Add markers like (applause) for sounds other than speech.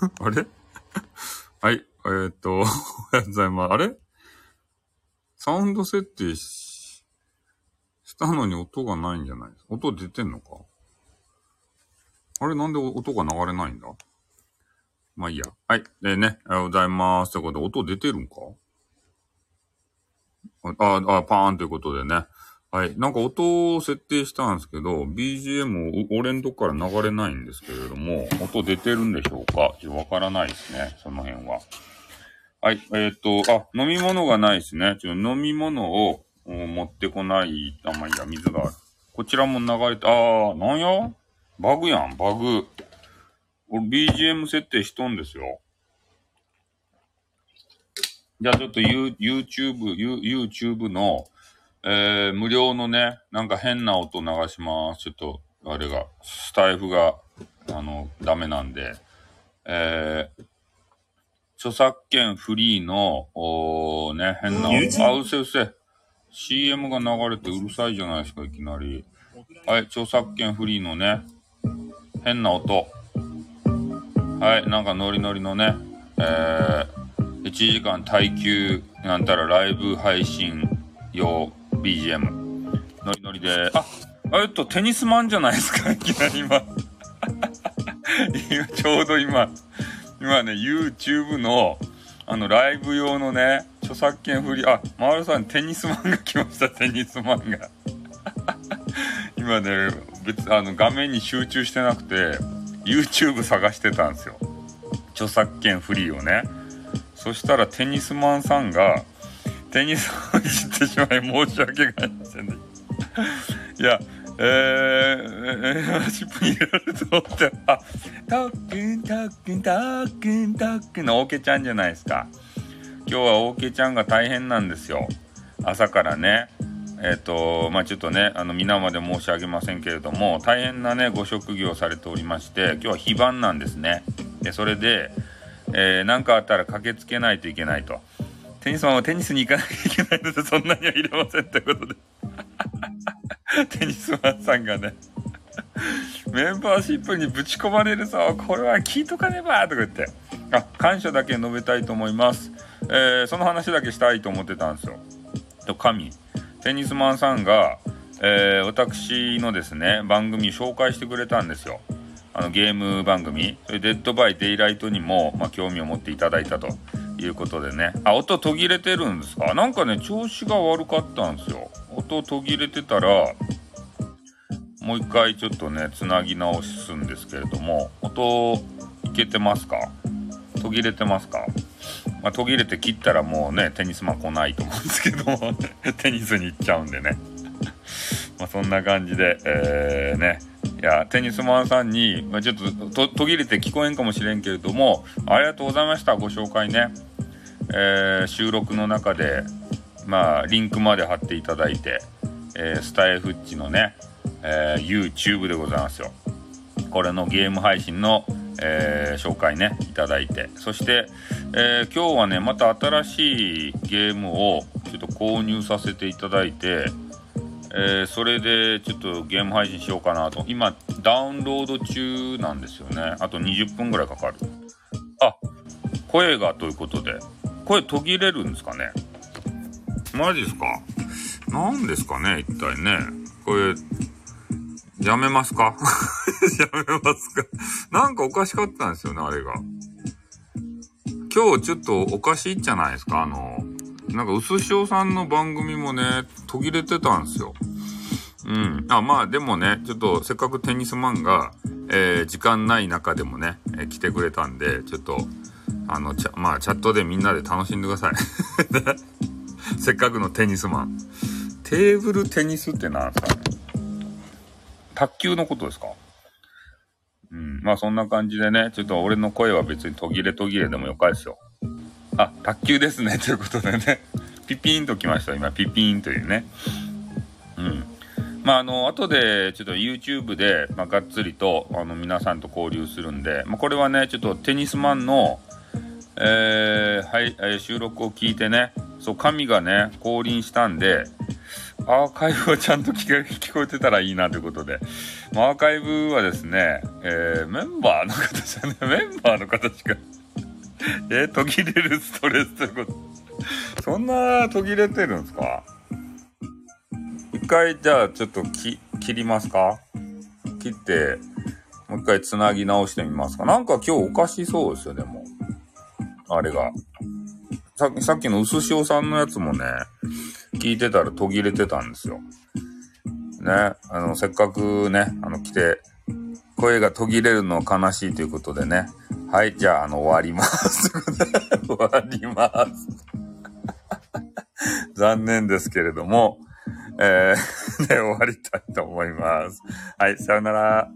(laughs) あれ？(laughs) はい。えー、っと、おはようございます。あれ？サウンド設定し、したのに音がないんじゃない？音出てんのか？あれなんで音が流れないんだ？まあいいや。はい。でね、おはようございます。ということで、音出てるんか？あ、あ、パーンということでね。はい。なんか音を設定したんですけど、BGM を俺んとこから流れないんですけれども、音出てるんでしょうか？わからないですね。その辺は。はい。えっ、と、あ、飲み物がないですね。ちょ飲み物を持ってこない。あ、まあ、いいや、水がある。こちらも流れて、あー、なんや？バグやん、バグ。俺 BGM 設定しとんですよ。じゃあちょっと You YouTube、You、YouTube の、えー、無料のね、なんか変な音流します。ちょっと、あれが、スタイフが、あの、ダメなんで、えー、著作権フリーの、おね、変な音、あ、うせうせ。CM が流れてうるさいじゃないですか、いきなり。はい、著作権フリーのね、変な音。はい、なんかノリノリのね、えー、1時間耐久なんたらライブ配信用 BGM。ノリノリで、あ、えっと、テニスマンじゃないですか、(laughs) いきなり今。(laughs) ちょうど今、今ね、YouTube の、あの、ライブ用のね、著作権フリー、あ、マールさん、テニスマンが来ました、テニスマンが。(laughs) 今ね、別、あの、画面に集中してなくて、YouTube 探してたんですよ。著作権フリーをね。そしたらテニスマンさんが、テニスをいじってしまい申し訳ないですね。いや、えー、シップに入れられると思って、あ、たっくん、たっくん、たっくん、たっくんのオーケちゃんじゃないですか。今日はオーケちゃんが大変なんですよ。朝からね。えっ、ー、と、まあちょっとね、あの、皆まで申し上げませんけれども、大変なね、ご職業をされておりまして、今日は非番なんですね。で、それで、えー、かあったら駆けつけないといけないと。テニスマンはテニスに行かなきゃいけないので、そんなには入れませんということで。(laughs) テニスマンさんがね、メンバーシップにぶち込まれるぞ、これは聞いとかねばとか言って、あ、感謝だけ述べたいと思います。えー、その話だけしたいと思ってたんですよ。と、神、テニスマンさんが、えー、私のですね、番組紹介してくれたんですよ。あのゲーム番組、 Dead by Daylight にも、まあ、興味を持っていただいたと。いうことでね。あ、音途切れてるんですか？なんかね、調子が悪かったんですよ。音途切れてたら、もう一回ちょっとね、つなぎ直すんですけれども、音、いけてますか？途切れてますか？まあ、途切れて切ったらもうね、テニスマン来ないと思うんですけども、(laughs) テニスに行っちゃうんでね。ま、そんな感じで、えー、ね、いや、テニスマンさんに、まあ、ちょっと途切れて聞こえんかもしれんけれども、ありがとうございました、ご紹介ね。えー、収録の中で、まあ、リンクまで貼っていただいて、えー、スタイフッチのね、えー、YouTube でございますよ。これのゲーム配信の、え紹介ね、いただいて。そして、え今日はね、また新しいゲームをちょっと購入させていただいて、えそれでちょっとゲーム配信しようかなと。今、ダウンロード中なんですよね。あと20分ぐらいかかる。あ、声がということで、声途切れるんですかね？マジですか？何ですかね一体ね。これ、やめますか？(laughs) やめますか？なんかおかしかったんですよね、あれが。今日ちょっとおかしいじゃないですか？あの、なんか、うすしおさんの番組もね、途切れてたんですよ。うん。あ、まあでもね、ちょっとせっかくテニスマンが、えー、時間ない中でもね、えー、来てくれたんで、ちょっと、あの、チャ、まあ、チャットでみんなで楽しんでください。(laughs) せっかくのテニスマン。テーブルテニスって何ですか卓球のことですか？うん。まあそんな感じでね、ちょっと俺の声は別に途切れ途切れでもよかですよ。あ、卓球ですね。ということでね。ピピーンときました。今、ピピーンというね。うん。まあ、あの、後で、ちょっと YouTube で、まあ、がっつりと、あの、皆さんと交流するんで、まあ、これはね、ちょっとテニスマンの、えー、はい、えー、収録を聞いてね、そう、神がね、降臨したんで、アーカイブはちゃんと聞 (laughs) こえてたらいいなということで。アーカイブはですね、えー、メンバーの方じゃね、(laughs) メンバーの方しか (laughs) え、途切れるストレスということ。そんな途切れてるんですか？一回、じゃあちょっと切りますか？切って、もう一回繋ぎ直してみますか？なんか今日おかしそうですよ、でも。あれが。ささっきの薄塩さんのやつもね、聞いてたら途切れてたんですよ。ね、あの、せっかくね、あの、来て、声が途切れるの悲しいということでね。はい、じゃあ、あの、終わります。(laughs) 終わります。(laughs) 残念ですけれども、えー、(laughs) ね、終わりたいと思います。はい、さよなら。